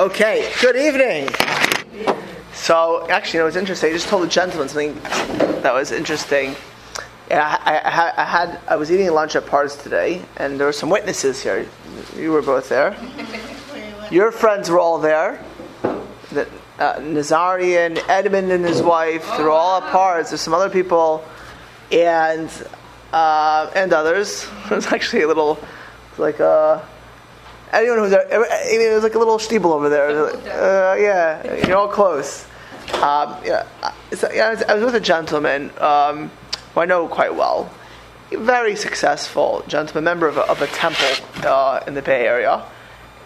Okay, good evening. So, actually, you know, it was interesting. I just told the gentleman something that was interesting. Yeah, I, I, I, had I was eating lunch at Pars today, and there were some witnesses here. You were both there. Your friends were all there. The, uh, Nazarian, Edmund and his wife, they were all at Pars. There's some other people, and uh, and others. It was actually a little like a uh, anyone who's there, it was like a little steeple over there. Uh, yeah, you're all close. Um, yeah, so, yeah, I, was, with a gentleman um, who I know quite well, very successful gentleman, member of a, of a temple uh, in the Bay Area,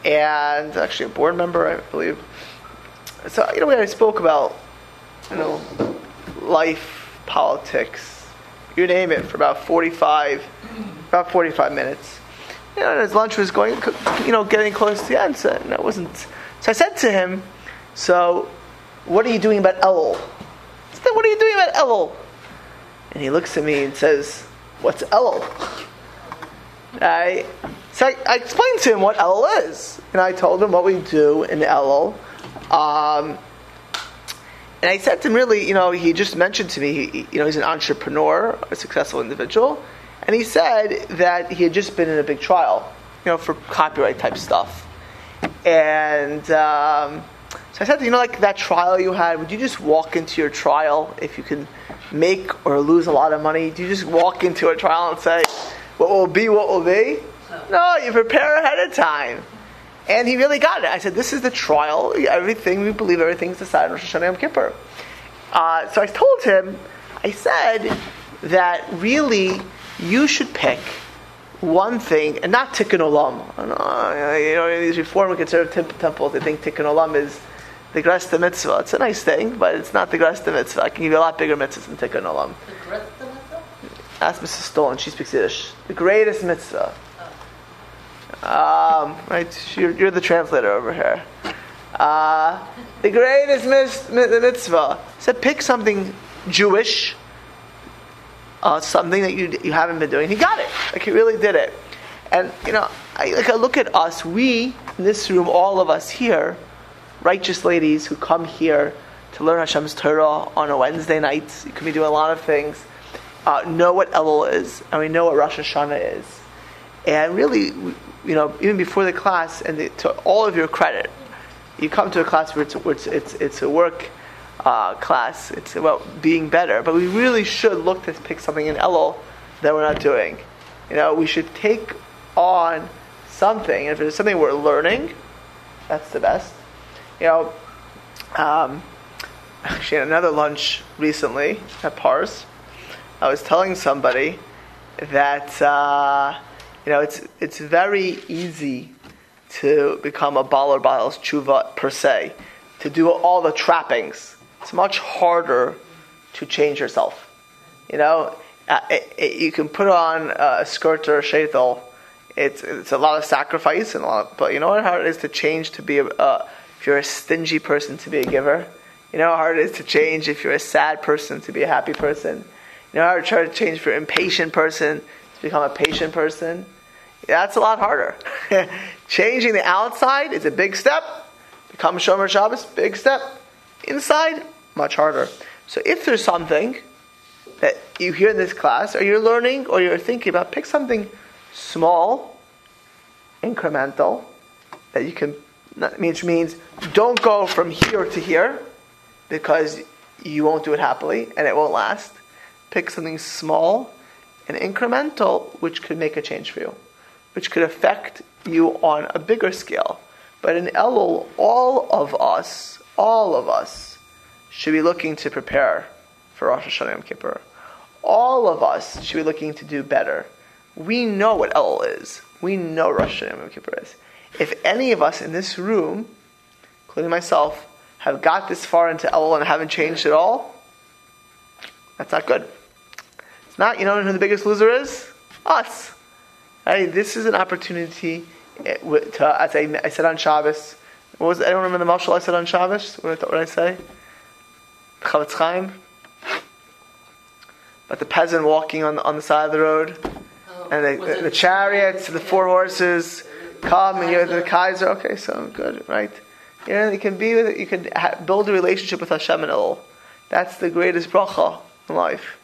and actually a board member, I believe. So you know, we I spoke about you know life, politics, you name it, for about forty-five, about forty-five minutes you know, his lunch was going, you know, getting close to the end. So it wasn't. So I said to him, "So, what are you doing about Elul?" I said, "What are you doing about Elul?" And he looks at me and says, "What's Elul?" I so I, I, explained to him what Elul is, and I told him what we do in Elul. Um, and I said to him, really, you know, he just mentioned to me, he, you know, he's an entrepreneur, a successful individual. And he said that he had just been in a big trial, you know, for copyright type stuff. And um, so I said, you know, like that trial you had, would you just walk into your trial if you can make or lose a lot of money? Do you just walk into a trial and say, what will be, what will be? No, you prepare ahead of time. And he really got it. I said, this is the trial. Everything, we believe everything's decided on Rosh Hashanah Yom Kippur. Uh, so I told him, I said that really you should pick one thing, and not tikkun olam. You know, these reform and conservative temples, they think tikkun olam is the gresta mitzvah. It's a nice thing, but it's not the gresta mitzvah. I can give you a lot bigger mitzvahs than tikkun olam. The gresta mitzvah? Ask Mrs. Stolen, she speaks Yiddish. The greatest mitzvah. Um, right, you're, you're, the translator over here. Uh, the greatest mitzvah. So pick something Jewish uh, something that you, you haven't been doing. He got it. Like he really did it. And you know, I, like I look at us, we in this room, all of us here, righteous ladies who come here to learn Hashem's Torah on a Wednesday night. You can be doing a lot of things. Uh, know what Elul is, and we know what Rosh Hashanah is. And really, you know, even before the class, and the, to all of your credit, you come to a class where it's, where it's, it's, it's a work uh, class. It's about being better. But we really should look to pick something in Elul that we're not doing. You know, we should take on something. And If it's something we're learning, that's the best. You know, um, actually, at another lunch recently at Pars, I was telling somebody that uh, you know it's it's very easy to become a baller baals tshuva per se, to do all the trappings it's much harder to change yourself. You know, uh, it, it, you can put on a skirt or a sheitel. It's it's a lot of sacrifice and a lot, of, but you know how hard it is to change to be a if you're a stingy person to be a giver. You know how hard it is to change if you're a sad person to be a happy person. You know how hard to change if you're an impatient person to become a patient person. That's a lot harder. Changing the outside is a big step. Become Shomer Shabbos, big step. Inside, much harder. So if there's something that you hear in this class, or you're learning, or you're thinking about, pick something small, incremental, that you can, which means don't go from here to here, because you won't do it happily, and it won't last. Pick something small and incremental, which could make a change for you, which could affect you on a bigger scale. But in Elul, all of us, all of us, should be looking to prepare for Rosh Hashanah Yom Kippur. All of us should be looking to do better. We know what El is. We know Rosh Hashanah Yom Kippur is. If any of us in this room, including myself, have got this far into El and haven't changed at all, that's not good. It's not, you know who the biggest loser is? Us. Hey, this is an opportunity eh, to, as I, I said on Shabbos, what was, anyone remember the mashal I said on Shabbos? What did I say? Chofetz Chaim, but the peasant walking on the, on the side of the road, oh, and the, the, the chariots, the four horses come, and you're the Kaiser. Okay, so good, right? You know, you can be with, you can ha- build a relationship with Hashem and Elul. That's the greatest bracha in life.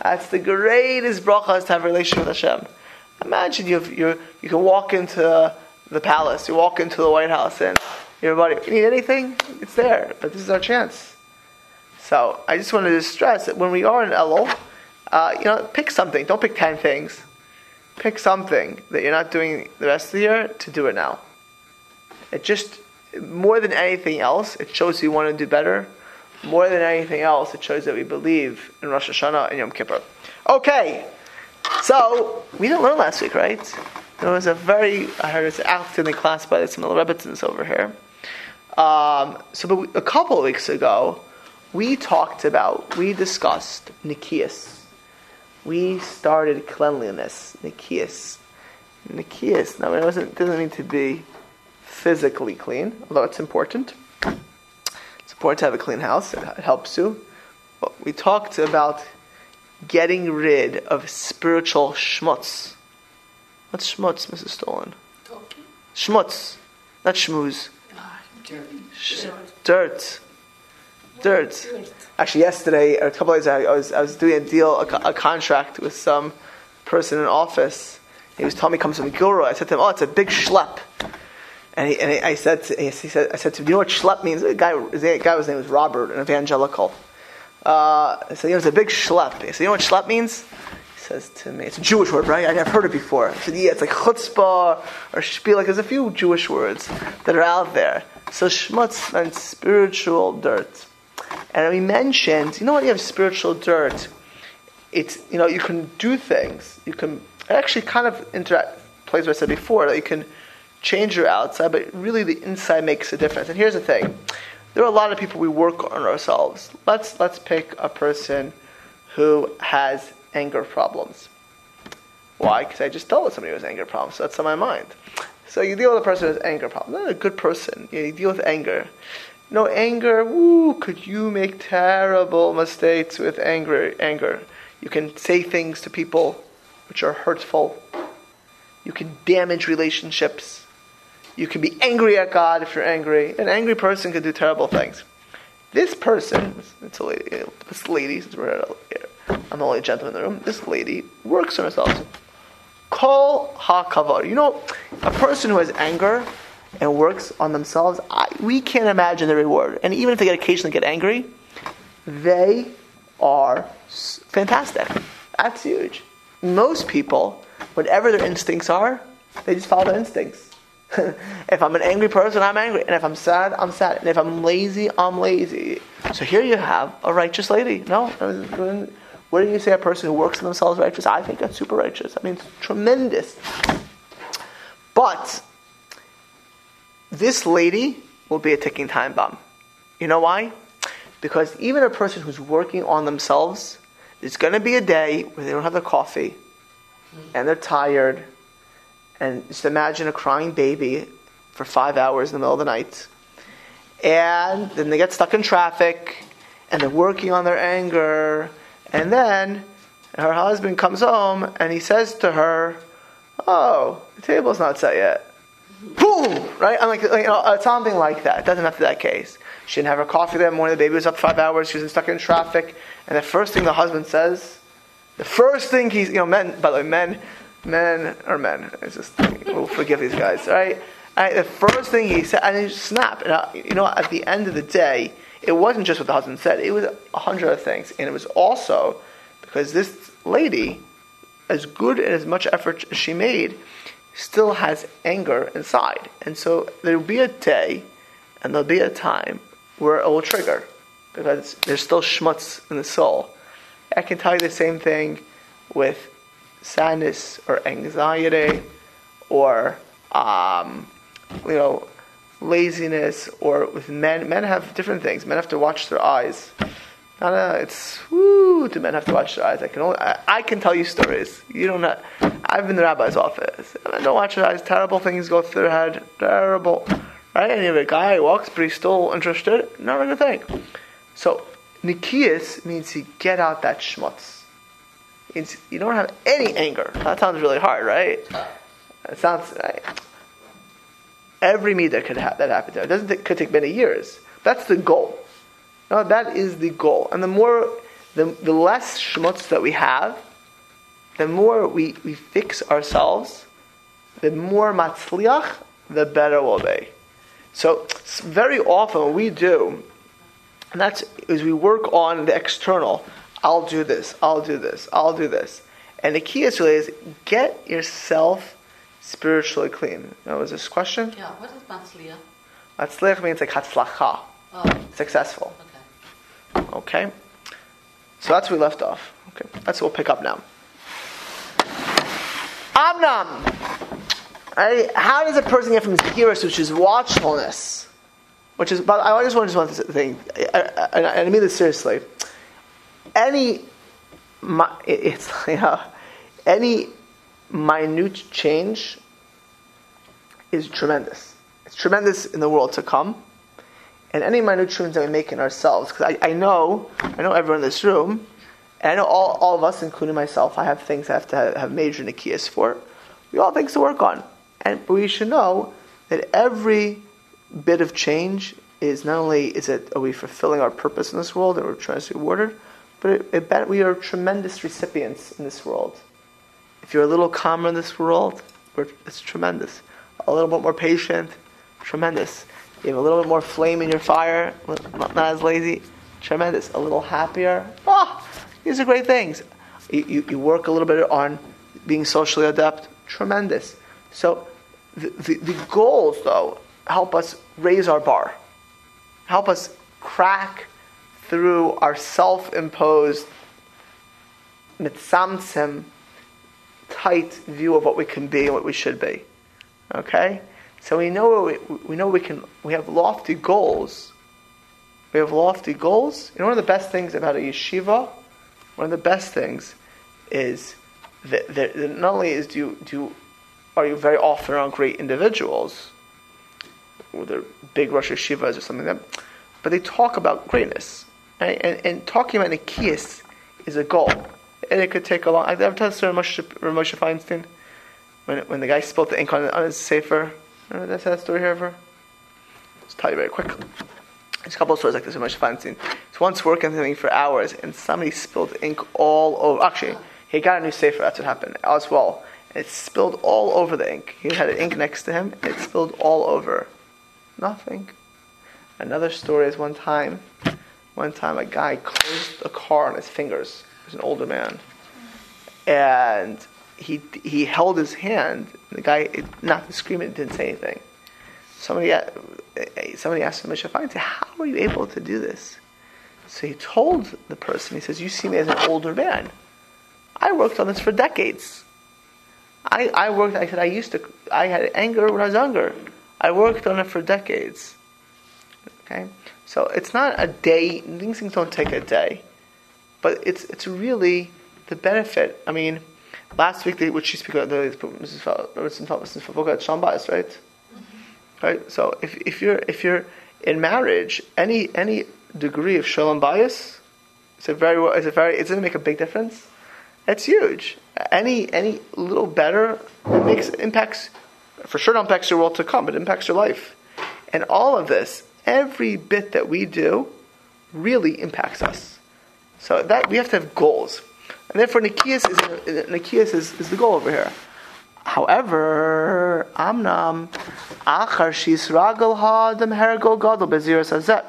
That's the greatest bracha is to have a relationship with Hashem. Imagine you you you can walk into the palace, you walk into the White House, and everybody, you need anything? It's there. But this is our chance. So I just wanted to stress that when we are in Elul, uh, you know, pick something. Don't pick ten things. Pick something that you're not doing the rest of the year to do it now. It just more than anything else, it shows you want to do better. More than anything else, it shows that we believe in Rosh Hashanah and Yom Kippur. Okay, so we didn't learn last week, right? There was a very, I heard it's out in the class by little Rebbitzins over here. Um, so, but we, a couple of weeks ago, we talked about, we discussed Nikias. We started cleanliness, Nikias. Nikias, now it wasn't, doesn't mean to be physically clean, although it's important. It's important to have a clean house, it helps you. But we talked about getting rid of spiritual schmutz. What's schmutz, Mrs. Stolen? Schmutz, not schmooze. Ah, Sh- dirt. Dirt. Actually, yesterday, or a couple of days ago, I was, I was doing a deal, a, a contract with some person in office. He was telling me he comes from Gilroy. I said to him, "Oh, it's a big schlep." And, he, and he, I said, to, he said, I said to him, "You know what schlep means?" The guy, the guy, his name was Robert, an evangelical. Uh, I said, "You know, it's a big schlep." He said, "You know what schlep means?" He says to me, "It's a Jewish word, right? I've heard it before." I said, "Yeah, it's like chutzpah or spiel. Like there's a few Jewish words that are out there." So schmutz means spiritual dirt. And we mentioned, you know, when you have spiritual dirt, it's you know you can do things. You can actually kind of interact. Place where I said before that you can change your outside, but really the inside makes a difference. And here's the thing: there are a lot of people we work on ourselves. Let's let's pick a person who has anger problems. Why? Because I just dealt with somebody who has anger problems. So that's on my mind. So you deal with a person who has anger problems. They're a good person. You deal with anger. No anger. Woo! Could you make terrible mistakes with anger? Anger. You can say things to people which are hurtful. You can damage relationships. You can be angry at God if you're angry. An angry person can do terrible things. This person, it's a lady, this lady, since we're I'm the only gentleman in the room, this lady works on herself. Call ha kavar. You know, a person who has anger and works on themselves, I, we can't imagine the reward. And even if they get occasionally get angry, they are fantastic. That's huge. Most people, whatever their instincts are, they just follow their instincts. if I'm an angry person, I'm angry. And if I'm sad, I'm sad. And if I'm lazy, I'm lazy. So here you have a righteous lady. No? Where do you say a person who works on themselves righteous? I think that's super righteous. I mean, it's tremendous. But this lady will be a ticking time bomb. You know why? Because even a person who's working on themselves, there's going to be a day where they don't have their coffee and they're tired. And just imagine a crying baby for five hours in the middle of the night. And then they get stuck in traffic and they're working on their anger. And then her husband comes home and he says to her, Oh, the table's not set yet. Boom! Right? I'm like, you know, uh, something like that. It doesn't have to be that case. She didn't have her coffee that morning. The baby was up five hours. She was stuck in traffic. And the first thing the husband says, the first thing he's, you know, men, by the way, men, men are men. It's just, we'll forgive these guys, right? right? The first thing he said, and he snapped. And, uh, you know, at the end of the day, it wasn't just what the husband said, it was a hundred other things. And it was also because this lady, as good and as much effort as she made, still has anger inside. And so there will be a day and there'll be a time where it will trigger because there's still schmutz in the soul. I can tell you the same thing with sadness or anxiety or um, you know laziness or with men. Men have different things. Men have to watch their eyes. Not a, it's whoo. Do men have to watch their eyes? I can only I, I can tell you stories. You don't know. I've been in the rabbi's office. Men don't watch their eyes. Terrible things go through their head. Terrible. Right? And you have a guy who walks, but he's still interested. Not a good thing. So Nikias means you get out that schmutz. It's, you don't have any anger. That sounds really hard, right? It sounds. Right? every midah could have that happen It doesn't could take many years. That's the goal. No, that is the goal. And the more, the, the less schmutz that we have, the more we, we fix ourselves, the more matzliach, the better we'll be. So very often what we do, and that's is we work on the external. I'll do this. I'll do this. I'll do this. And the key is really is get yourself spiritually clean. Now, was this question? Yeah. What is matzliach? Matzliach means like hatzlacha, Oh, successful. Okay. So that's where we left off. Okay. That's what we'll pick up now. Amnam. Right? How does a person get from zkiras, which is watchfulness, which is, but I just want to just want to think, and I, I mean this seriously. Any, it- it's any minute change is tremendous. It's tremendous in the world to come, and any minute change that we make in ourselves. Because I, I know, I know everyone in this room, and I know all, all of us, including myself, I have things I have to have, have major nikias for. We all have things to work on. And but we should know that every bit of change is not only is it are we fulfilling our purpose in this world and we're trying to be rewarded, but it, it, bet- we are tremendous recipients in this world. If you're a little calmer in this world, it's tremendous. A little bit more patient, tremendous. You have a little bit more flame in your fire, not, not as lazy, tremendous. A little happier, ah, these are great things. You, you, you work a little bit on being socially adept, tremendous. So the, the, the goals, though, help us raise our bar, help us crack through our self-imposed mitzamtzim tight view of what we can be and what we should be. Okay, so we know we, we know we can. We have lofty goals. We have lofty goals. Know, one of the best things about a yeshiva, one of the best things, is that, that, that not only is do you, do are you very often around great individuals, whether big Rosh Yeshivas or something like that, but they talk about greatness. Right? And, and talking about Nikias is a goal. And it could take a long. I've told the story Moshe, Moshe Feinstein when, when the guy spilled the ink on, on his sefer. Remember that, that story here ever? Let's tell you very quick. There's a couple of stories like this with Moshe Feinstein. He's once working something for hours and somebody spilled ink all over. Actually, he got a new sefer. That's what happened as well. It spilled all over the ink. He had ink next to him. And it spilled all over. Nothing. Another story is one time. One time, a guy closed a car on his fingers. He was an older man, and he he held his hand. The guy, not to scream, it didn't say anything. Somebody a- somebody asked him, Feinstein, "How are you able to do this?" So he told the person. He says, "You see me as an older man. I worked on this for decades. I, I worked. I said I used to. I had anger when I was younger. I worked on it for decades. Okay, so it's not a day. These things don't take a day, but it's it's really the benefit. I mean, last week they, which she spoke about the Mrs. Mrs. at Shambais, right? Mm-hmm. Right. So if if you're if you're in marriage, any any degree of shalom bayis, it's a very it's a very it doesn't make a big difference. It's huge. Any any little better it makes impacts for sure it impacts your world to come. It impacts your life, and all of this, every bit that we do, really impacts us. So that we have to have goals, and therefore Nikias is Nikias is, is the goal over here. However, Amnam Achar Shisragal Hadam Hergo Gadol Bezir Sazet.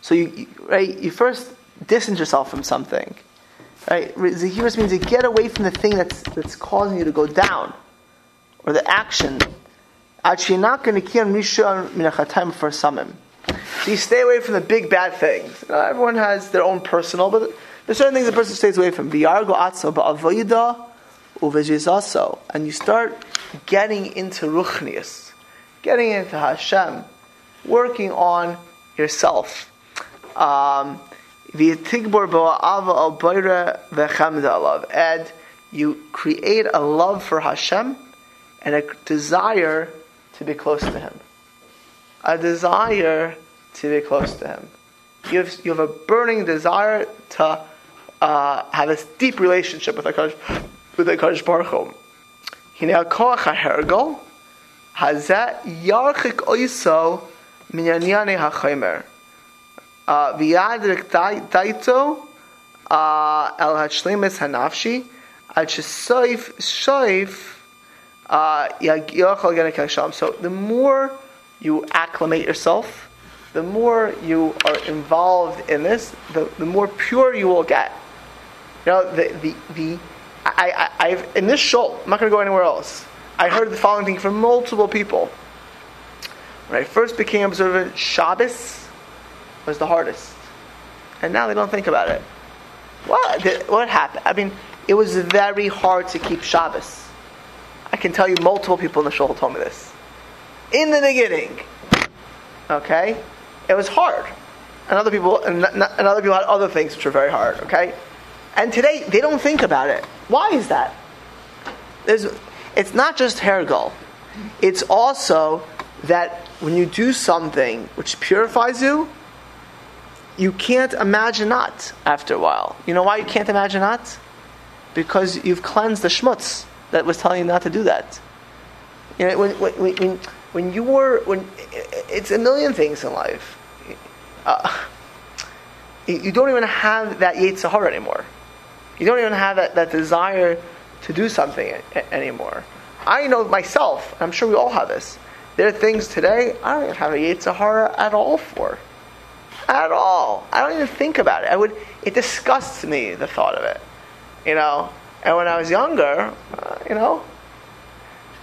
So you, right, you first distance yourself from something. Right? Zahiris means you get away from the thing that's that's causing you to go down, or the action. So you stay away from the big bad things. Everyone has their own personal, but there's certain things a person stays away from. V'yargo atzo ba'avoyida uvejizaso, and you start getting into ruchnius, getting into Hashem, working on yourself. Um, and you create a love for Hashem and a desire to be close to Him. A desire to be close to Him. You have, you have a burning desire to uh, have this deep relationship with HaKadosh, with HaKadosh Baruch Hu. Hine koach hahergol, Hazeh yarchik oiso minyanyane hachomer. Uh, V'yadrik daito uh, el hashlemis hanafshi al shesoif shoif yachol gana. So the more you acclimate yourself, the more you are involved in this, the, the more pure you will get. You know, the, the, the I, I, I've, in this show, I'm not going to go anywhere else. I heard the following thing from multiple people. When I first became observant, Shabbos was the hardest. And now they don't think about it. What, what happened? I mean, it was very hard to keep Shabbos. I can tell you multiple people in the shul told me this. In the beginning, okay, it was hard. And other people, and, and other people had other things which were very hard. Okay, and today they don't think about it. Why is that? There's, it's not just hergul. It's also that when you do something which purifies you, you can't imagine not after a while. You know why you can't imagine not? Because you've cleansed the schmutz that was telling you not to do that. You know, when, when, when, when you were, when, it's a million things in life. Uh, you don't even have that Yetzer Hara anymore. You don't even have that, that desire to do something a- anymore. I know myself, I'm sure we all have this. There are things today I don't even have a Yetzer Hara at all for. At all. I don't even think about it. I would, it disgusts me, the thought of it. You know? And when I was younger, uh, you know,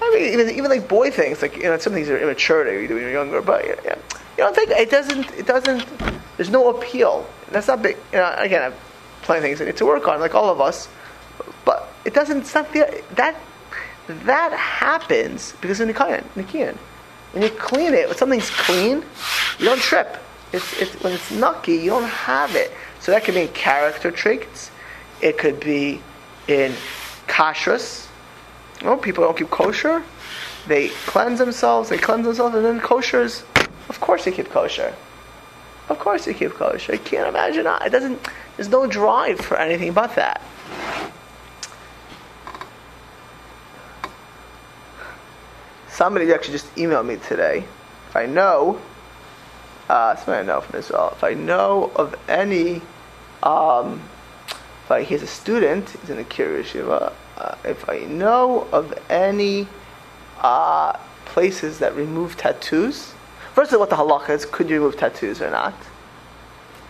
I mean, even, even like boy things, like, you know, some things are immaturity when you're younger, but know, you don't think, it doesn't, it doesn't, there's no appeal. That's not big, you know, again, I've plenty of things I need to work on, like all of us, but it doesn't, it's not the, that, that happens because of Nikayan, Nikian. When you clean it, when something's clean, you don't trip. It's, it's, when it's naki, you don't have it. So that could be in character traits. It could be in kashrus. You know, people don't keep kosher. They cleanse themselves, they cleanse themselves, and then koshers, of course they keep kosher. Of course you keep kosher. I can't imagine. It doesn't, there's no drive for anything but that. Somebody actually just emailed me today. If I know, uh, somebody I know from Israel, if I know of any um, if he's a student, he's in a Kiryat Yeshiva, uh, if I know of any uh, places that remove tattoos, first of all, what the halacha is, could you remove tattoos or not?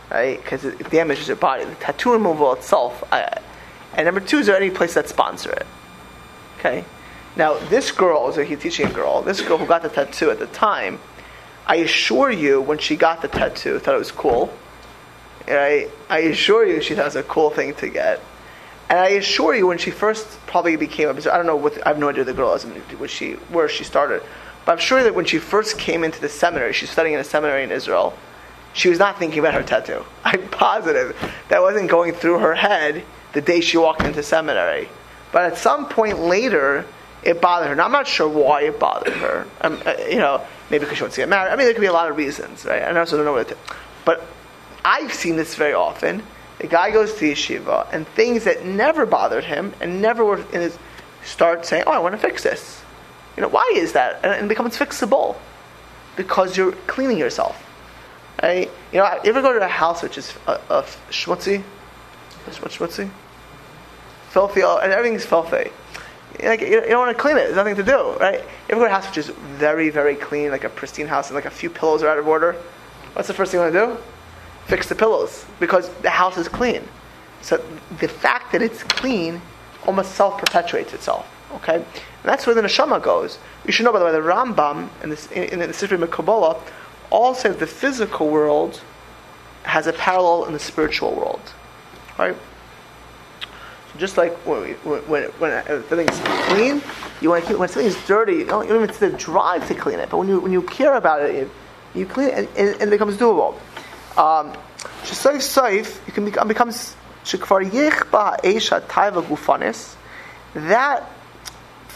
Right? Because it damages your body. The tattoo removal itself. I, and number two, is there any place that sponsor it? Okay? Now, this girl a he's teaching a girl. This girl who got the tattoo at the time, I assure you, when she got the tattoo, thought it was cool Right? I assure you, she thought it was a cool thing to get. And I assure you, when she first probably became a I don't know what I have no idea the girl is, what she where she started, but I'm sure that when she first came into the seminary, she's studying in a seminary in Israel. She was not thinking about her tattoo. I'm positive that wasn't going through her head the day she walked into seminary. But at some point later, it bothered her. Now, I'm not sure why it bothered her. Um, uh, you know, maybe because she wants to get married. I mean, there could be a lot of reasons, right? I also don't know what it. But I've seen this very often. A guy goes to yeshiva, and things that never bothered him and never were in his start saying, "Oh, I want to fix this." You know, why is that? And it becomes fixable because you're cleaning yourself. Right? You know, if you go to a house which is a, a schmutzy, schmutzy, filthy, and everything's filthy. Like, you don't want to clean it. There's nothing to do, right? If You go to a house which is very, very clean, like a pristine house, and like a few pillows are out of order? What's the first thing you want to do? fix the pillows because the house is clean. So the fact that it's clean almost self perpetuates itself. Okay, and that's where the neshama goes. You should know, by the way, the Rambam this, in, in the Sefer Kabbalah all says the physical world has a parallel in the spiritual world. Right? So just like when when, when everything's clean, you want to keep, when something's dirty, you don't, you don't even see the drive to clean it. But when you when you care about it, you, you clean it, and, and, and it becomes doable. Um, Shesayf Saif, you can become becomes Shekvar Yechba Esha Taiva Gufanis. That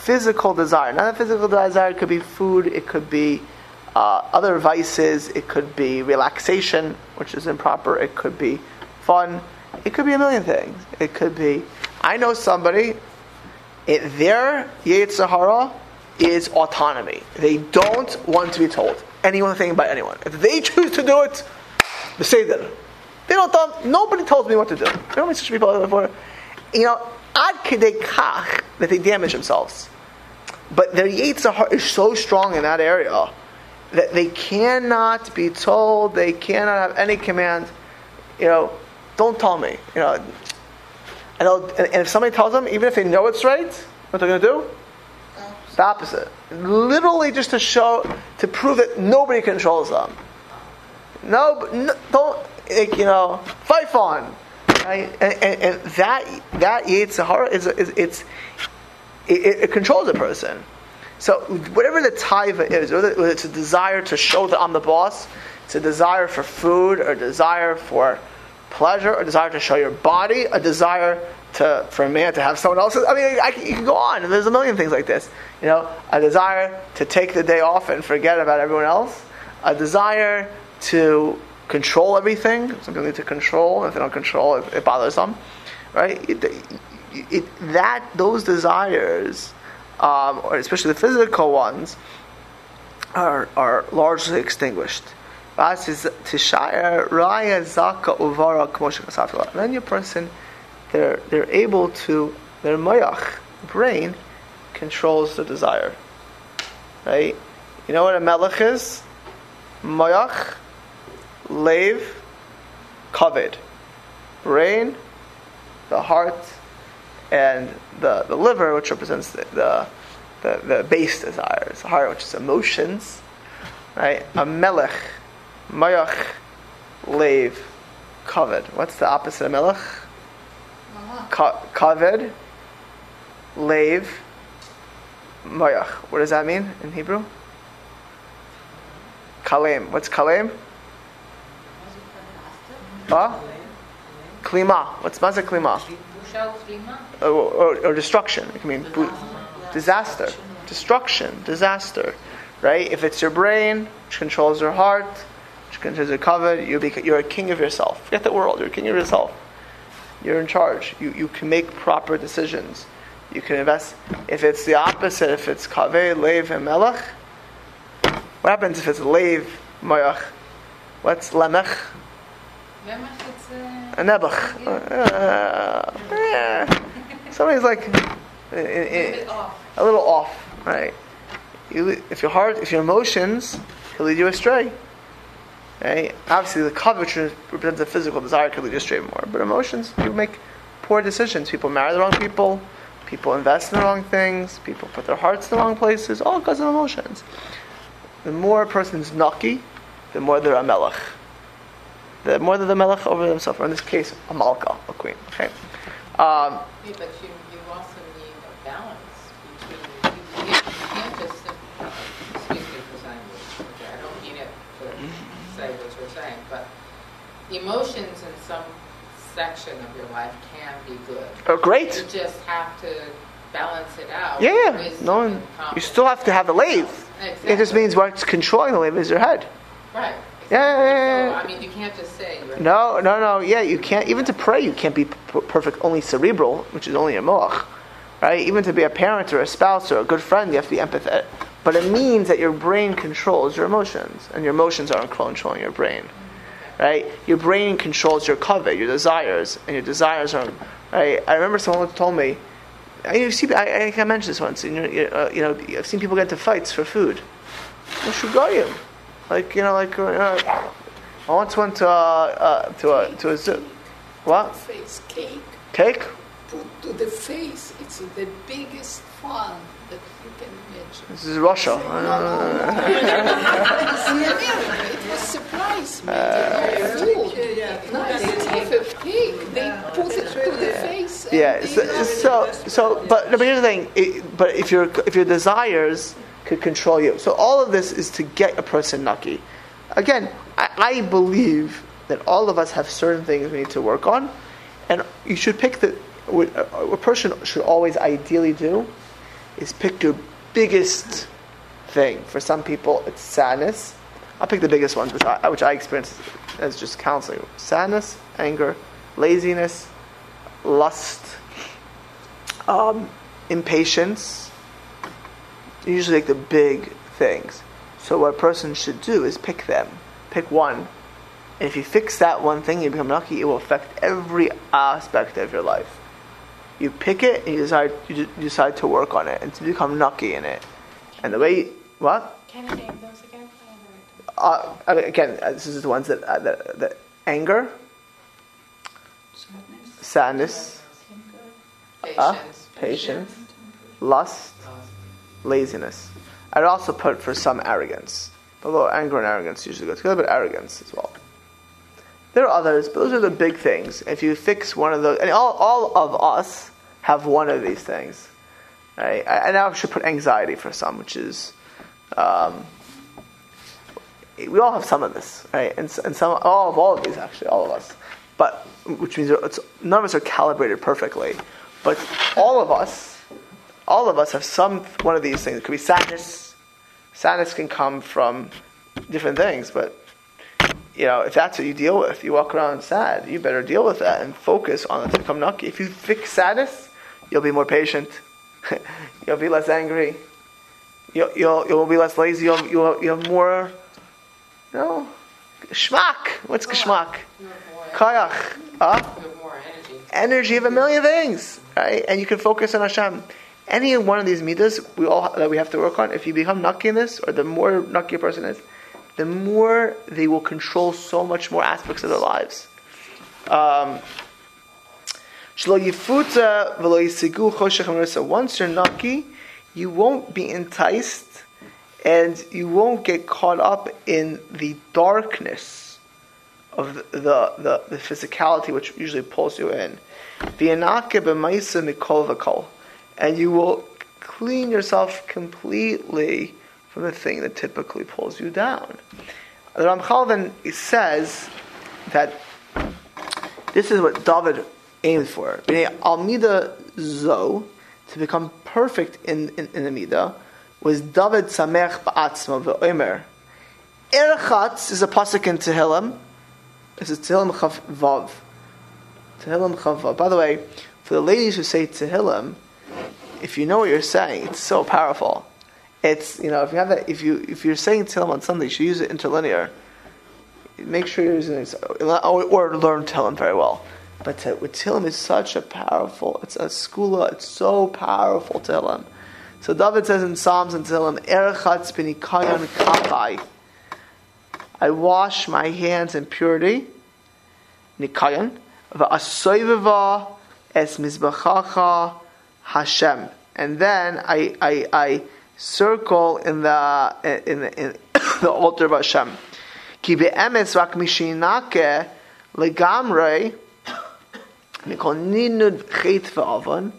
physical desire. Now, that physical desire It could be food, it could be uh, other vices, it could be relaxation, which is improper, it could be fun, it could be a million things. It could be. I know somebody, it, their Yetzer Hara is autonomy. They don't want to be told anything by anyone. If they choose to do it, they say that. They don't tell, nobody tells me what to do. There are many such people before. You know, ad kach, that they damage themselves. But their Yetzer Hara is so strong in that area that they cannot be told, they cannot have any command. You know, don't tell me. You know, and, and if somebody tells them, even if they know it's right, what they're going to do? The opposite. Literally just to show, to prove that nobody controls them. No, no don't, you know, fight on. Right? And, and, and, that, that Yetzer Hara is, is, it's, it, it, controls a person. So whatever the taiva is, whether it's a desire to show that I'm the boss, it's a desire for food, or a desire for pleasure, a desire to show your body, a desire to, for a man to have someone else's. I mean, I, you can go on. There's a million things like this. You know, a desire to take the day off and forget about everyone else. A desire to control everything. Something they need to control. If they don't control, it, it bothers them. Right? It, that those desires, um, or especially the physical ones, are are largely extinguished. Then your person, they're they're able to their mayach brain controls the desire. Right? You know what a melech is? Mayach, lave, kaved, brain, the heart, and the, the liver, which represents the, the, the, the base desires, the heart, which is emotions. Right? A melech Mayach, Lave, Kaved. What's the opposite of Melech? Ka- kaved, Lave, Mayach. What does that mean in Hebrew? Kalem. What's Kalem? Huh? Klima. What's Maza Klima? Or, or, or, destruction. Can mean disaster. Destruction. Disaster. Right? If it's your brain, which controls your heart, considers it covered, you you're a king of yourself. Forget the world, you're a king of yourself. You're in charge. You, you can make proper decisions. You can invest. If it's the opposite, if it's kaveh, lev, and melech, what happens if it's lev, mayach? What's lemech? Lemech, a... nebach. Uh. Somebody's like... Uh, a, little off, right? You, if your heart, if your emotions, he'll lead you astray. Right? Obviously, the kaved represents a physical desire could lead you astray more, but emotions, people make poor decisions. People marry the wrong people, people invest in the wrong things, people put their hearts in the wrong places, all because of emotions. The more a person's naki, the more they're a melech. The more they're the melech over themselves, or in this case, a malka, a queen. Okay. Um, yeah, but you, you also need a balance between. You, you can't just excuse me for saying this. Okay, I don't mean it to say what you're saying, but emotions in some section of your life can be good. Oh, great. You just have to balance it out. Yeah, no one, you still have to have the lathe. Exactly. It just means what's controlling the lathe is your head. Right. Yeah, yeah, yeah, so, I mean, you can't just say. no, no, no. Yeah, you can't. Even to pray, you can't be p- perfect. Only cerebral, which is only a moach, right? Even to be a parent or a spouse or a good friend, you have to be empathetic. But it means that your brain controls your emotions, and your emotions aren't controlling your brain right? Your brain controls your kaved, your desires, and your desires are, right? I remember someone told me, I see, I, I mentioned this once. You know, uh, you know, I've seen people get into fights for food. Like you know, like uh, I once went to uh, uh, to a to a zoo. What? Face cake. Cake. Put to the face. It's the biggest fun that you can imagine. This is Russia. it was surprised me. Uh, food. Nice of pig. They put it to the face. Yeah. So, so, so, but, but here's the thing. It, but if your if your desires could control you, so all of this is to get a person naki. Again, I, I believe that all of us have certain things we need to work on, and you should pick the what a person should always ideally do is pick your biggest thing. For some people, it's sadness. I'll pick the biggest ones, which I, which I experience as just counseling: sadness, anger, laziness, lust, um, impatience, usually like the big things. So what a person should do is pick them. Pick one. And if you fix that one thing, you become naki, it will affect every aspect of your life. You pick it and you decide you decide to work on it and to become naki in it. And the way what? Can you name those again? I haven't heard. Uh, again, uh, this is the ones that, uh, that, that anger, sadness, uh, Patience. patience, lust, laziness. I'd also put for some arrogance. Although anger and arrogance usually go together, but arrogance as well. There are others, but those are the big things. If you fix one of those, and all, all of us have one of these things. Right? I, I now should put anxiety for some, which is, um, we all have some of this, right? And, and some, all of all of these actually, all of us. But which means none of us are calibrated perfectly, but all of us, all of us have some one of these things. It could be sadness. Sadness can come from different things, but you know, if that's what you deal with, you walk around sad, you better deal with that and focus on become naki. If you fix sadness, you'll be more patient. you'll be less angry. You'll, you'll, you'll be less lazy. You'll, you'll, you'll have more, you know, geschmack. What's geschmack? Kayach. Huh? you have more energy. Energy of a million things, right? And you can focus on Hashem. Any one of these midas we all that we have to work on. If you become naki in this, or the more naki a person is, the more they will control so much more aspects of their lives. Um. Once you're naki, you won't be enticed, and you won't get caught up in the darkness of the the, the, the physicality which usually pulls you in. And you will clean yourself completely from the thing that typically pulls you down. The Ramchal then says that this is what David aimed for. Almida Zo, to become perfect in, in, in the Midah, was David Samech Ba'atzma V'omer. Erchatz is a pasuk in Tehillim. This is Tehillim Chav Vav. Tehillim Chav Vav. By the way, for the ladies who say Tehillim, if you know what you're saying, it's so powerful. It's you know if you have that if you if you're saying Tehillim on Sunday, you should use it interlinear. Make sure you're using it, or, or learn Tehillim very well. But to, with Tehillim is such a powerful. It's a skula. It's so powerful Tehillim. So David says in Psalms and Tehillim, Erchatz b'nikayon kapai. I wash my hands in purity, nikayon, va'asoyvava es mizbachacha Hashem, and then I, I, I circle in the in the, in the altar of Hashem. Ki be'emes rak mishinake legamrei mikol ninud chet va'avon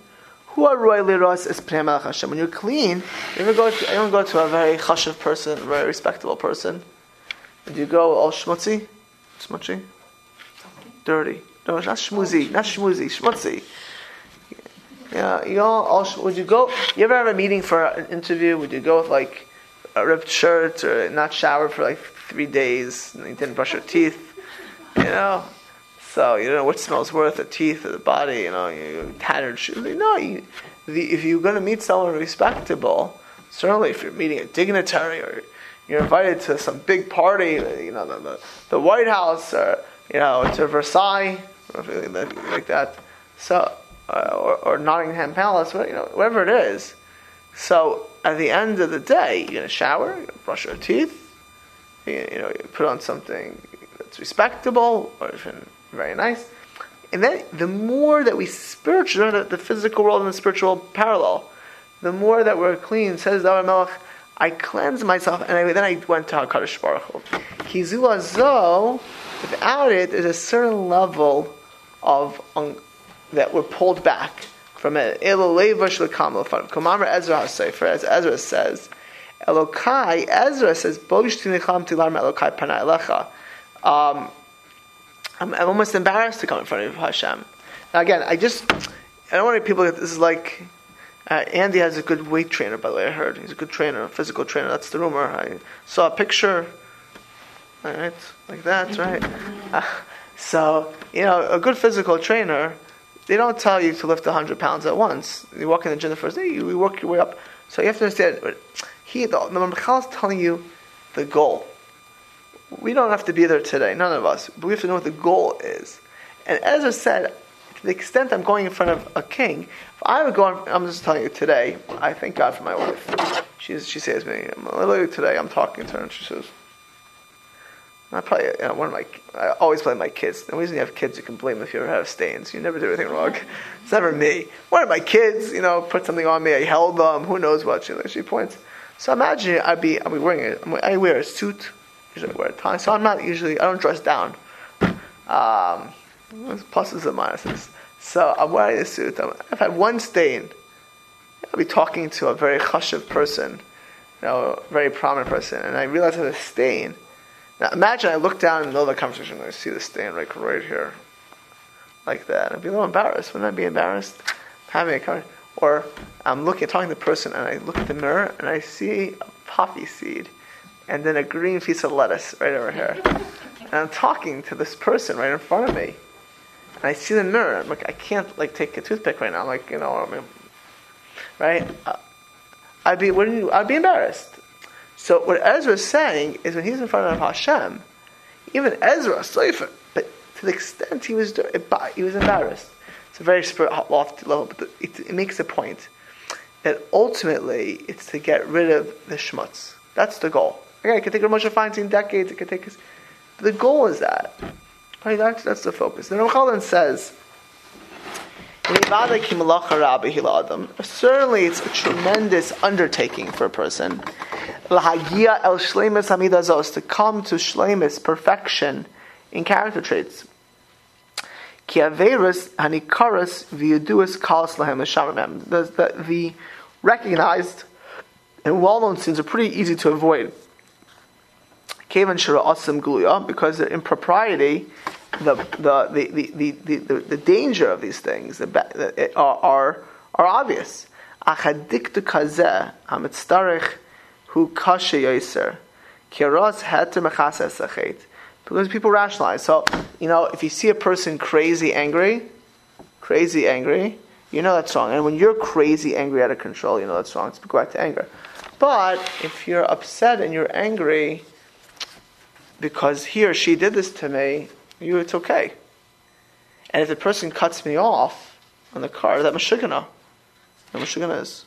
who are roy liros es pnei Hashem. When you're clean, you ever go to, anyone go to a very chashiv person, a very respectable person? And you go all schmutzy? Schmutzy? Dirty. No, not schmoozy, not schmoozy, schmutzy. Yeah, you all, would you go? You ever have a meeting for an interview? Would you go with like a ripped shirt or not shower for like three days and you didn't brush your teeth? You know, so you don't know what smells worse, the teeth or the body. You know, you tattered shoes. No, you, the, if you're going to meet someone respectable, certainly if you're meeting a dignitary or you're invited to some big party, you know, the, the, the White House or you know to Versailles, like that. So uh, or, or Buckingham Palace, you know, whatever it is. So at the end of the day, you're gonna shower, you're gonna brush your teeth, you, you know, you put on something that's respectable or even very nice. And then the more that we spiritual, the, the physical world and the spiritual parallel, the more that we're clean, says David Melech, I cleanse myself, and I, then I went to HaKadosh Baruch Hu. Without it, there's a certain level of that we're pulled back from it. Elolevash lekam lefanav. Kamamar Ezra HaSefer, as Ezra says, Elokai, Ezra says, tilar Elokai pana elecha. Um, I'm, almost embarrassed to come in front of Hashem. Now again, I just, I don't want to people, get this is like, uh, Andy has a good weight trainer, by the way, I heard. He's a good trainer, a physical trainer, that's the rumor. I saw a picture, alright, like that, right? Uh, so, you know, a good physical trainer, they don't tell you to lift 100 pounds at once. You walk in the gym the first day, you work your way up So you have to understand. He, the, the is telling you the goal. We don't have to be there today, none of us, but we have to know what the goal is. And Ezra said, to the extent I'm going in front of a king, if I would go, I'm just telling you today, I thank God for my wife. She's, she says to me, literally today, I'm talking to her, and she says, I probably, you know, one of my, I always blame my kids. The reason you have kids, you can blame them if you ever have stains. You never do anything wrong. It's never me. One of my kids, you know, put something on me. I held them. Who knows what? She, she points. So imagine I'd be, I'd be wearing it. I wear a suit. Usually I wear a tie. So I'm not usually, I don't dress down. Um, pluses and minuses. So I'm wearing a suit. i have had one stain, I'll be talking to a very chashiv person, you know, a very prominent person, and I realize I have a stain. Now imagine I look down in the middle of the conversation and I see the stain right, right here, like that. I'd be a little embarrassed. Wouldn't I be embarrassed having a conversation? Or I'm looking, talking to the person, and I look at the mirror and I see a poppy seed, and then a green piece of lettuce right over here. And I'm talking to this person right in front of me, and I see the mirror. I'm like, I can't like take a toothpick right now. I'm like, you know, I mean, right? Uh, I'd be, wouldn't I'd be embarrassed. So what Ezra is saying is when he's in front of Hashem, even Ezra, Sefer, but to the extent he was he was embarrassed. It's a very spirit lofty level, but it, it makes a point that ultimately it's to get rid of the schmutz. That's the goal. Okay, it could take a Moshe Feinstein decades. It could take us. The goal is that. Right, that's, that's the focus. The Ramchal says Certainly, it's a tremendous undertaking for a person. To come to shleimus, perfection in character traits. The, the recognized and well-known sins are pretty easy to avoid. Because their impropriety the, the, the, the, the, the, danger of these things are, are, are obvious. Achadiktu kazeh hamitztarich hu kashe yoser kiros heter mechases achet because people rationalize. So you know, if you see a person crazy angry, crazy angry, you know that's wrong. And when you're crazy angry out of control, you know that's wrong. It's go back to anger. But if you're upset and you're angry because he or she did this to me, you it's okay. And if the person cuts me off on the car, that mashugana. That mashugana is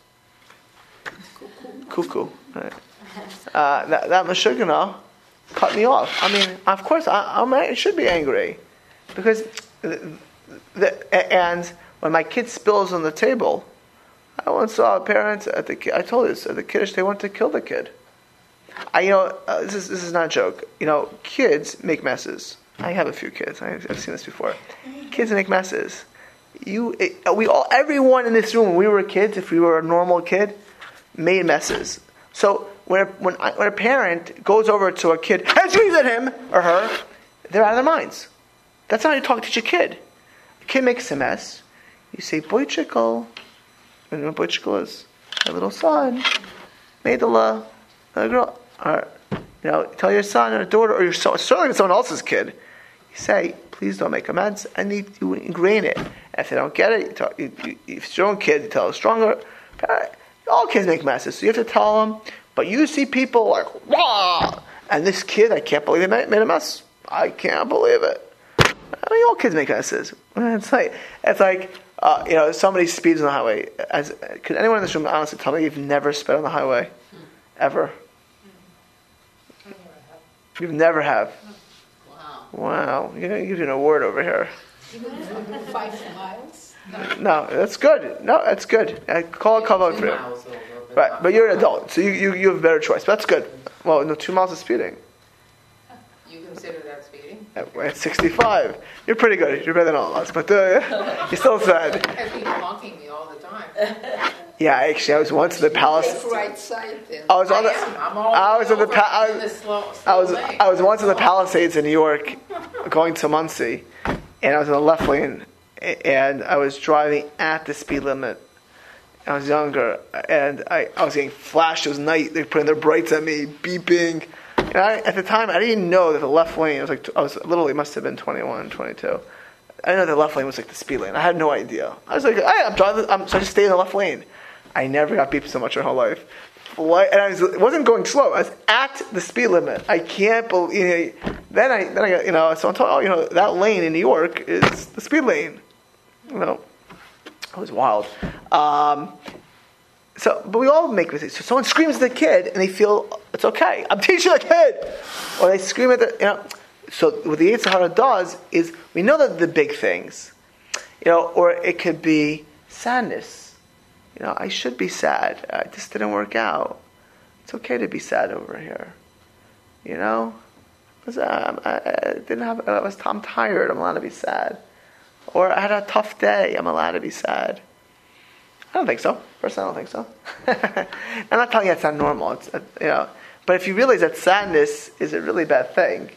cuckoo. Right? Uh, that that mashugana cut me off. I mean, of course, I, I'm, I should be angry because the, the, and when my kid spills on the table, I once saw a parent at the I told you at the kiddush they want to kill the kid. I you know uh, this is this is not a joke. You know, kids make messes. I have a few kids. I've, I've seen this before. Kids make messes. You, it, we all, everyone in this room, when we were kids, if we were a normal kid, made messes. So when a, when, I, when a parent goes over to a kid and screams at him or her, they're out of their minds. That's not how you talk to your kid. A kid makes a mess. You say, boy chickle. And what boy chickle is? My little son made the la, the girl. Or, you know, tell your son or daughter or your son, certainly someone else's kid say, please don't make amends. I need to ingrain it. And if they don't get it, you tell, you, you, if it's your own kid, you tell a stronger. parent. All kids make messes, so you have to tell them. But you see people like, Wah! and this kid, I can't believe he made, made a mess. I can't believe it. I mean, all kids make messes. It's like, it's like, uh, you know, somebody speeds on the highway. As, could anyone in this room honestly tell me you've never sped on the highway? Ever? You've never have. Wow, you're going to give you an award over here. Five miles? No, that's good. No, that's good. I call a cover for you. Right, but you're an adult, so you, you, you have a better choice. But that's good. Well, no, two miles of speeding. You consider that speeding? At 65. You're pretty good. You're better than all of us, but uh, you're still sad. Have people honking me all the time. Yeah, actually, I was once in the palace. Right side. I was on the. I. I'm all I was in the. Pa- I was, slow- I was. lane. I was once in the Palisades in New York, going to Monsey, and I was in the left lane, and I was driving at the speed limit. I was younger, and I, I was getting flashed. It was night. They were putting their brights at me, beeping. And I, at the time, I didn't know that the left lane was like. I was literally must have been 21, 22. I didn't know the left lane was like the speed lane. I had no idea. I was like, hey, I'm driving. I'm, so I just stayed in the left lane. I never got beeped so much in my whole life. Fly, and I was, wasn't going slow. I was at the speed limit. I can't believe. You know, then I then I got you know. So I'm told, oh, you know, that lane in New York is the speed lane. You know, it was wild. Um, so, but we all make mistakes. So someone screams at the kid, and they feel it's okay. I'm teaching a kid, or they scream at the you know. So what the Yetzer Hara does is we know that the big things, you know, or it could be sadness. You know, I should be sad. Uh, just didn't work out. It's okay to be sad over here. You know, um, I, I, didn't have. I was. I'm tired. I'm allowed to be sad. Or I had a tough day. I'm allowed to be sad. I don't think so. Personally, I don't think so. I'm not telling you it's not normal. It's uh, you know, but if you realize that sadness is a really bad thing,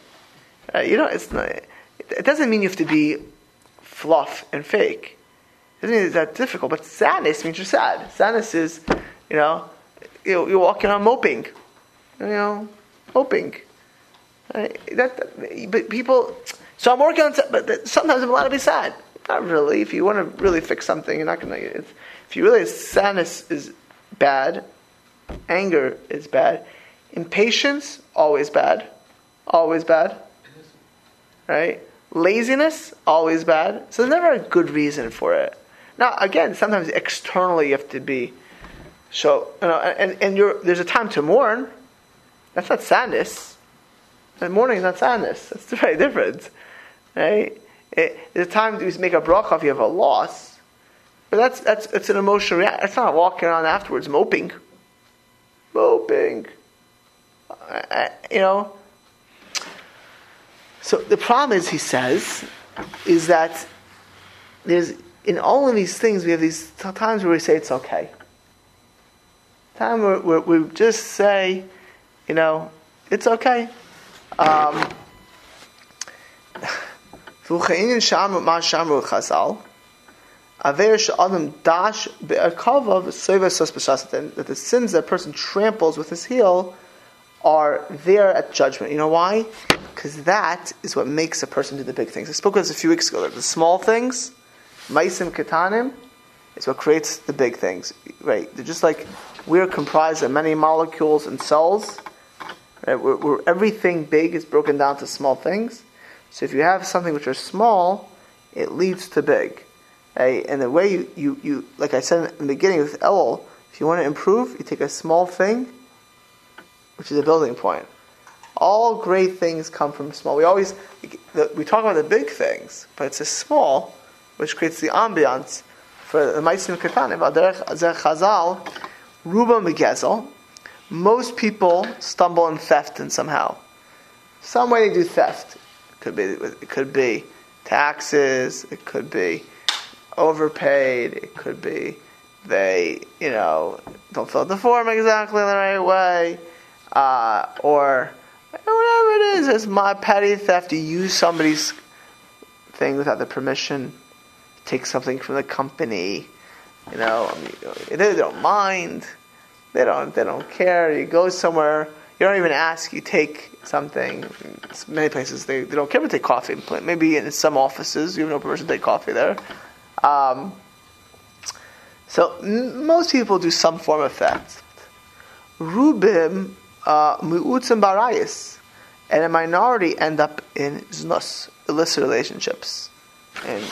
uh, you know, it's not. It doesn't mean you have to be fluff and fake. Doesn't mean it's that difficult. But sadness means you're sad. Sadness is, you know, you you're walking on moping, you know, moping. Right? That, but people. So I'm working on. But sometimes I'm allowed to be sad. Not really. If you want to really fix something, you're not going to. If you realize sadness is bad, anger is bad, impatience always bad, always bad, right? Laziness always bad. So there's never a good reason for it. Now, again, sometimes externally you have to be. So you know, and and there's a time to mourn. That's not sadness. And mourning is not sadness. That's very different, right? There's a time to make a bracha if you have a loss but that's that's it's an emotional reaction. It's not walking around afterwards moping, moping. I, you know. So the problem is, he says, is that there's in all of these things we have these times where we say it's okay. Time where, where we just say, you know, it's okay. Um, that the sins that a person tramples with his heel are there at judgment. You know why? Because that is what makes a person do the big things. I spoke about this a few weeks ago. The small things, maisim ketanim, is what creates the big things. Right? They're just like we're comprised of many molecules and cells. Right? Where, where everything big is broken down to small things. So if you have something which are small, it leads to big. Hey, and the way you, you, you, like I said in the beginning with Elul, if you want to improve, you take a small thing, which is a building point. All great things come from small. We always, we talk about the big things, but it's a small, which creates the ambiance for the Maisim Katanim. Chazal, Ruba Megezel, most people stumble in theft in somehow. Some way they do theft. It could be, it could be taxes, it could be overpaid. It could be they, you know, don't fill out the form exactly in the right way, uh, or whatever it is. It's my petty theft. You use somebody's thing without the permission. Take something from the company. You know, I mean, they don't mind. They don't. They don't care. You go somewhere. You don't even ask. You take something. Many places they, they don't care to take coffee. Maybe in some offices you have no permission to take coffee there. Um, so m- most people do some form of theft. Rubim uh, mu'utzim barayis, and a minority end up in znus, illicit relationships. And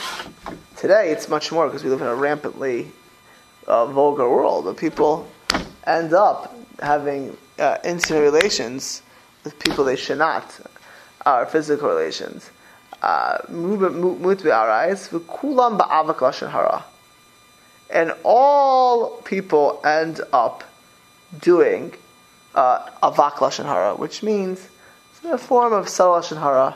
today it's much more because we live in a rampantly uh, vulgar world. But people end up having uh, intimate relations with people they should not, uh, physical relations. Uh, and all people end up doing uh, avak lashon hara, which means it's a form of subtle lashon hara,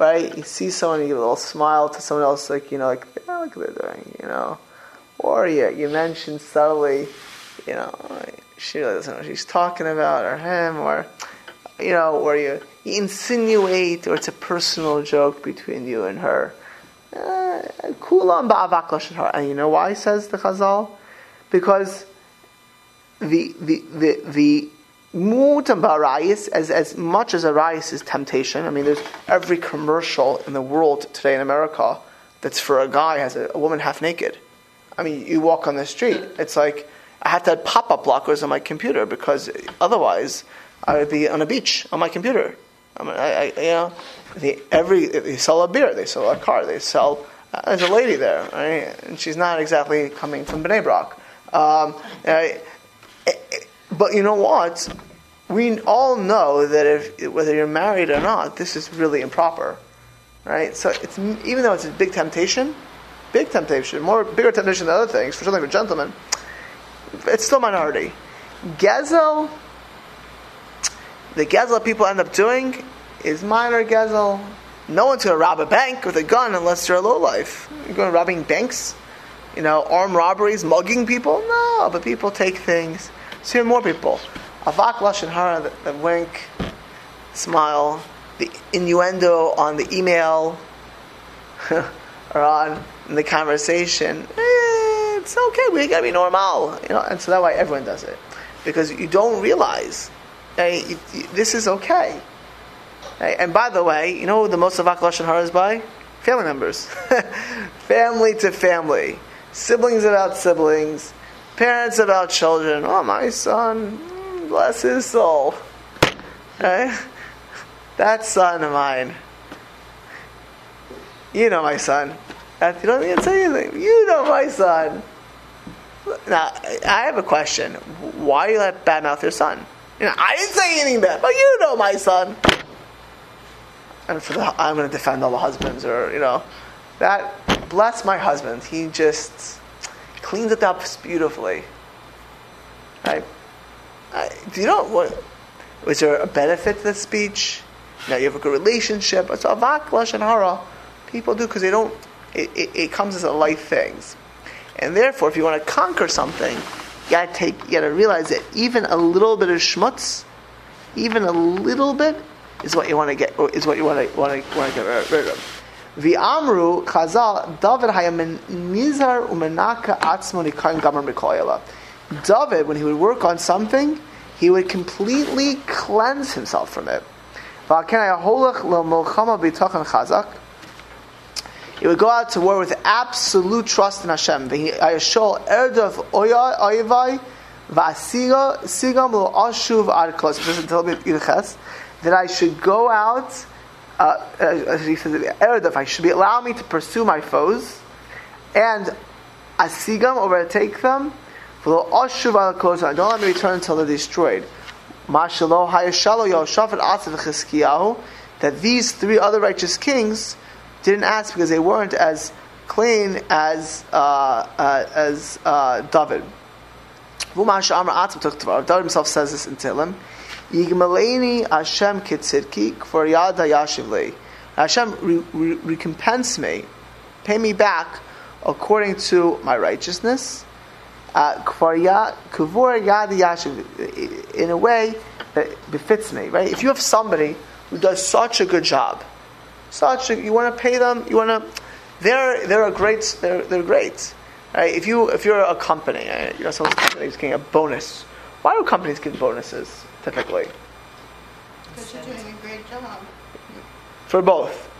right? You see someone, you give a little smile to someone else, like you know, like yeah, look what they're doing, you know, or you you mention subtly, you know, she really doesn't know what she's talking about, or him, or you know, or you you insinuate, or it's a personal joke between you and her. Uh, And you know why says the Chazal? Because the the the the mutam barayis, as as much as a rayis is temptation. I mean, there's every commercial in the world today in America that's for a guy has a, a woman half naked. I mean, you walk on the street, it's like I have to have pop-up blockers on my computer because otherwise I would be on a beach on my computer. I mean, I, I you know, the, every they sell a beer, they sell a car, they sell. Uh, there's a lady there, right? and she's not exactly coming from Bnei Brak. Um, but you know what? We all know that if whether you're married or not, this is really improper, right? So it's even though it's a big temptation, big temptation, more bigger temptation than other things for something for gentlemen. It's still minority. Gezel, the gezel people end up doing is minor gezel. No one's going to rob a bank with a gun unless you're a lowlife. You're going robbing banks, you know, armed robberies, mugging people. No, but people take things. So here more people. Avak lashon hara, the, wink, smile, the innuendo on the email or on the conversation. Eh, it's okay. We gotta be normal, you know. And so that way everyone does it because you don't realize hey, this is okay. Hey, and by the way, you know the most of Lashon Hara is by? Family members. family to family. Siblings about siblings. Parents about children. Oh, my son, bless his soul. Right? That son of mine. You know my son. You don't need to say anything. You know my son. Now, I have a question. Why do you let badmouth your son? You know, I didn't say anything bad, but you know my son. And for the, I'm going to defend all the husbands, or you know, that bless my husband. He just cleans it up beautifully. Right? Do you know what? Was there a benefit to the speech? Now you have a good relationship. It's avak lashon hara. People do because they don't. It, it, it comes as a life things, and therefore, if you want to conquer something, you gotta take, you gotta realize that even a little bit of schmutz, even a little bit, is what you want to get, is what you want to want to want to get rid of. The Amru Chazal David Hayamin Nizar Umenaka Atzmo Nikaim Gamar Mikoyala. David, when he would work on something, he would completely cleanse himself from it. He would go out to war with absolute trust in Hashem. That I should go out. Uh, uh, he says, erdav. I should be allow me to pursue my foes, and asigam overtake them. Don't let me return until they're destroyed. That these three other righteous kings didn't ask because they weren't as clean as uh, uh, as uh, David. David himself says this in Tehillim. Yigmaleni Hashem kitzidki kfor yada yashivli. Hashem re- re- recompense me, pay me back according to my righteousness. Uh, in a way that befits me, right? If you have somebody who does such a good job, such you want to pay them. You want to. They're they're a great. They're they're great. Right? If you if you're a company, you know someone's company is getting a bonus. Why do companies give bonuses typically? Because you're doing a great job. For both,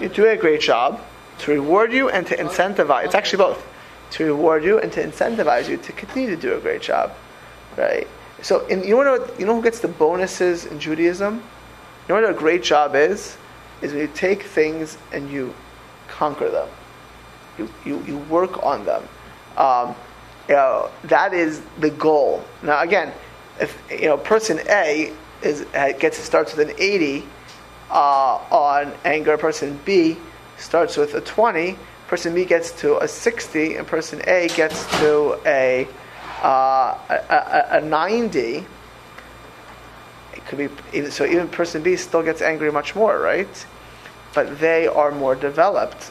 you're doing a great job to reward you and to incentivize. It's actually both to reward you and to incentivize you to continue to do a great job, right? So, in, you know what? You know who gets the bonuses in Judaism? You know what a great job is? is when you take things and you conquer them. You, you, you work on them. Um, you know, that is the goal. Now, again, if you know, person A is gets starts with an 80 uh, on anger, person B starts with a 20, person B gets to a 60, and person A gets to a, uh, a, a, a 90 could be so even person B still gets angry much more, right? But they are more developed.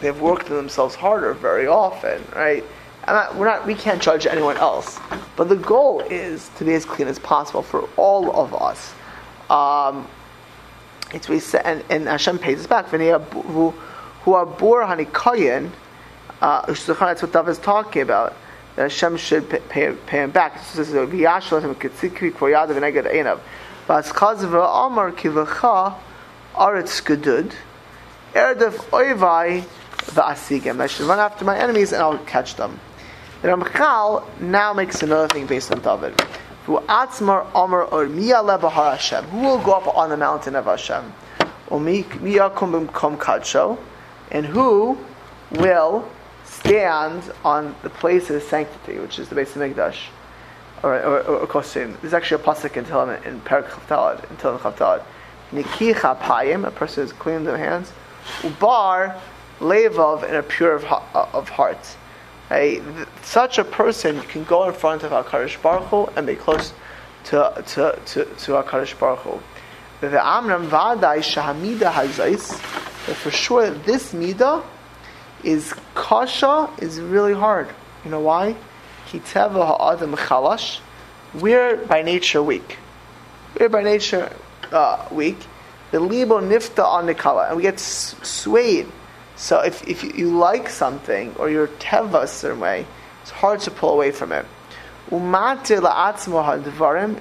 They've worked themselves harder very often, right? Not, we're not, we can't judge anyone else, but the goal is to be as clean as possible for all of us. Um, it's we say, and, and Hashem pays us back. Who are bor hanikoyin? Uh, that's what David is talking about. That Hashem should pay, pay, him back. It says, Vaskazva Amar Kivacha Aretz Gedud Erdef Oivai Va'asigim. I should run after my enemies and I'll catch them. The Ramchal now makes another thing based on David. Who will go up on the mountain of Hashem? And who will stand on the place of sanctity, which is the base of Mikdash, or or, or, or. There's actually a pasuk in Tehillim in Perak Chavtalad, in Tehillim Chavtalad. Nikicha payim, a person who's clean their hands. Ubar levov, and a pure of, of heart. Such a person can go in front of HaKadosh Baruch Hu and be close to, to, to, to HaKadosh Baruch Hu. That for sure this Midah is kasha, is really hard. You know why? Kiteva ha'adam chalash. We're by nature weak. We're by nature uh, weak. The libo nifta on the kala, and we get swayed so if, if you like something or you're teva a certain way, it's hard to pull away from it. Umate la'atzmo hadvarim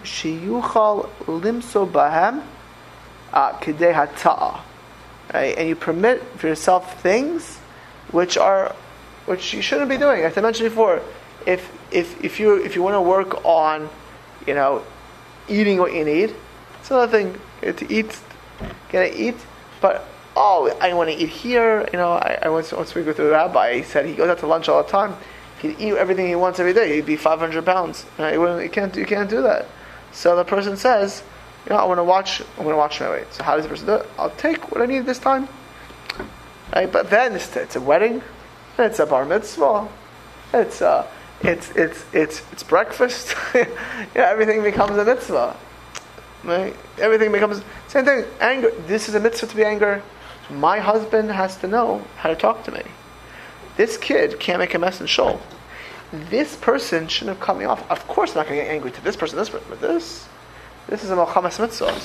limso bahem uh, kidei hata'a. And you permit for yourself things which are which you shouldn't be doing. As I mentioned before, if if if you if you want to work on, you know, eating what you need, it's another thing. To eat, to eat, but oh, I want to eat here. You know, I, I once, once go with the rabbi. He said he goes out to lunch all the time. He'd eat everything he wants every day. He'd be 500 pounds. Right? You, can't, you can't do that. So the person says, you know, I want to watch. I want to watch my weight. So how does the person do it? I'll take what I need this time. Right? But then it's, it's a wedding. It's a bar mitzvah. It's uh, it's it's it's it's breakfast. yeah, everything becomes a mitzvah. Right? Everything becomes same thing. Anger. This is a mitzvah to be angry. My husband has to know how to talk to me. This kid can't make a mess in shul. This person shouldn't have cut me off. Of course, I'm not going to get angry to this person, this person, but this, this is a Mohammed mitzvah.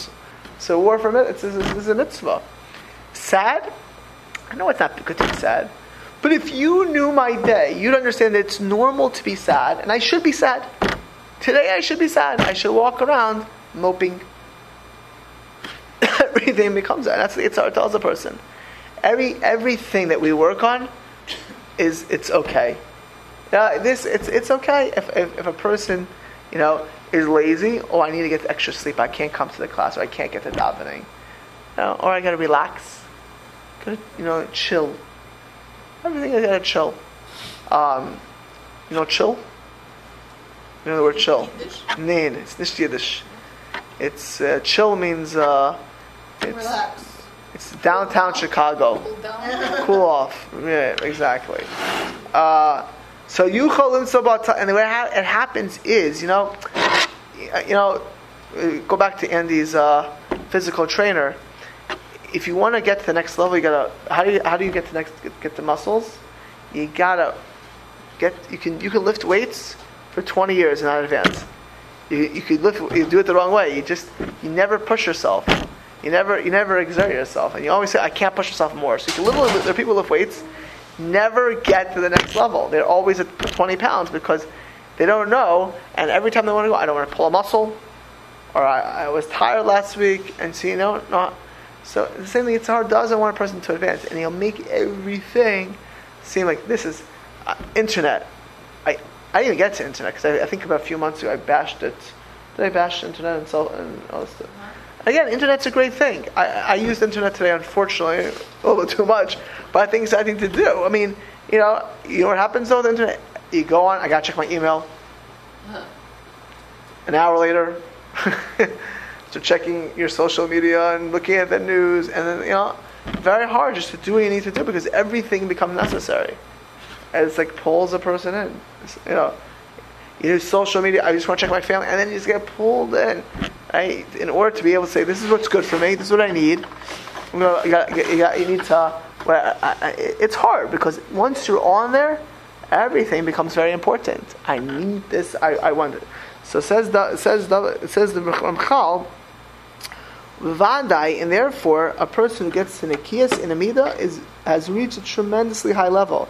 So war for a this is a mitzvah. Sad? I know it's not good to be sad. But if you knew my day, you'd understand that it's normal to be sad, and I should be sad. Today I should be sad. I should walk around moping everything becomes that. That's the Yetzer tells a person. Every everything that we work on is it's okay. Now, this it's it's okay if, if, if a person, you know, is lazy. Oh, I need to get extra sleep. I can't come to the class, or I can't get to davening. You know, or I got to relax. Gotta, you know, chill. Everything I got to chill. Um, you know, chill. You know the word chill. Nein, it's nicht Yiddish. It's uh, chill means uh, it's, Relax. It's downtown Chicago. Cool off. Yeah, exactly. Uh, so you and the way it happens is, you know, you know, go back to Andy's uh, physical trainer. If you want to get to the next level, you gotta. How do you how do you get to next get, get the muscles? You gotta get. You can you can lift weights for 20 years in advance. You, you could lift. You do it the wrong way. You just you never push yourself. You never, you never exert yourself, and you always say, "I can't push myself more." So you can literally, there are people lift weights, never get to the next level. They're always at 20 pounds because they don't know, and every time they want to go, I don't want to pull a muscle, or I, I was tired last week, and so you know, not. So the same thing, it's hard doesn't want a person to advance, and he'll make everything seem like this is uh, internet. I I didn't even get to internet because I, I, think about a few months ago I bashed it. Did I bash internet and and all this stuff? Again, internet's a great thing. I, I used internet today, unfortunately, a little bit too much, but I think it's to do. I mean, you know, you know what happens though with the internet? You go on, I gotta check my email. An hour later, so checking your social media and looking at the news, and then, you know, very hard just to do what you need to do because everything becomes necessary. And it's like pulls a person in. It's, you know, you use social media, I just want to check my family, and then you just get pulled in. Right? In order to be able to say, this is what's good for me, this is what I need, you, know, you, got, you, got, you need to. Well, I, I, it's hard because once you're on there, everything becomes very important. I need this. I, I want it. So says the says the says the Ramchal. Vadai, and therefore a person who gets to Nikias in Amida is has reached a tremendously high level.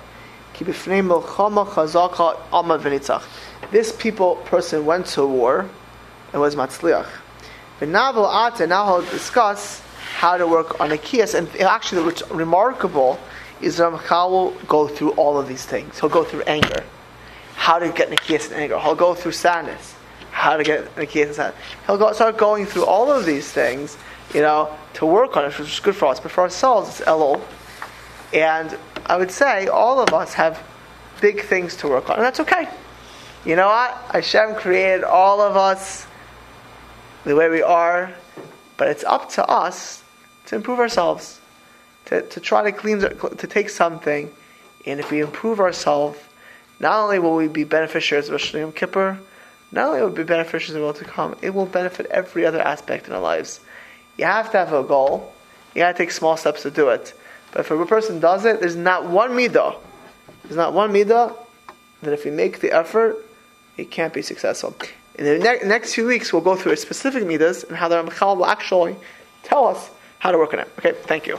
This people person went to war and was matzliach. The novel Ata now he'll discuss how to work on a kiyas. And actually, what's remarkable is Ramchal will go through all of these things. He'll go through anger. how to get Nikias in anger. He'll go through sadness, how to get Nikias in sadness. He'll go, start going through all of these things, you know, to work on it, which is good for us. But for ourselves, it's Elul. And I would say all of us have big things to work on, and that's okay. You know what? Hashem created all of us the way we are, but it's up to us to improve ourselves, to, to try to clean, to take something, and if we improve ourselves, not only will we be beneficiaries of Rosh Kippur, not only will we be beneficiaries of the world to come, it will benefit every other aspect in our lives. You have to have a goal. You got to take small steps to do it. But if a person does it, there's not one midah. There's not one midah that if we make the effort, it can't be successful. In the ne- next few weeks, we'll go through a specific midas and how the Ramchal will actually tell us how to work on it. Okay, thank you.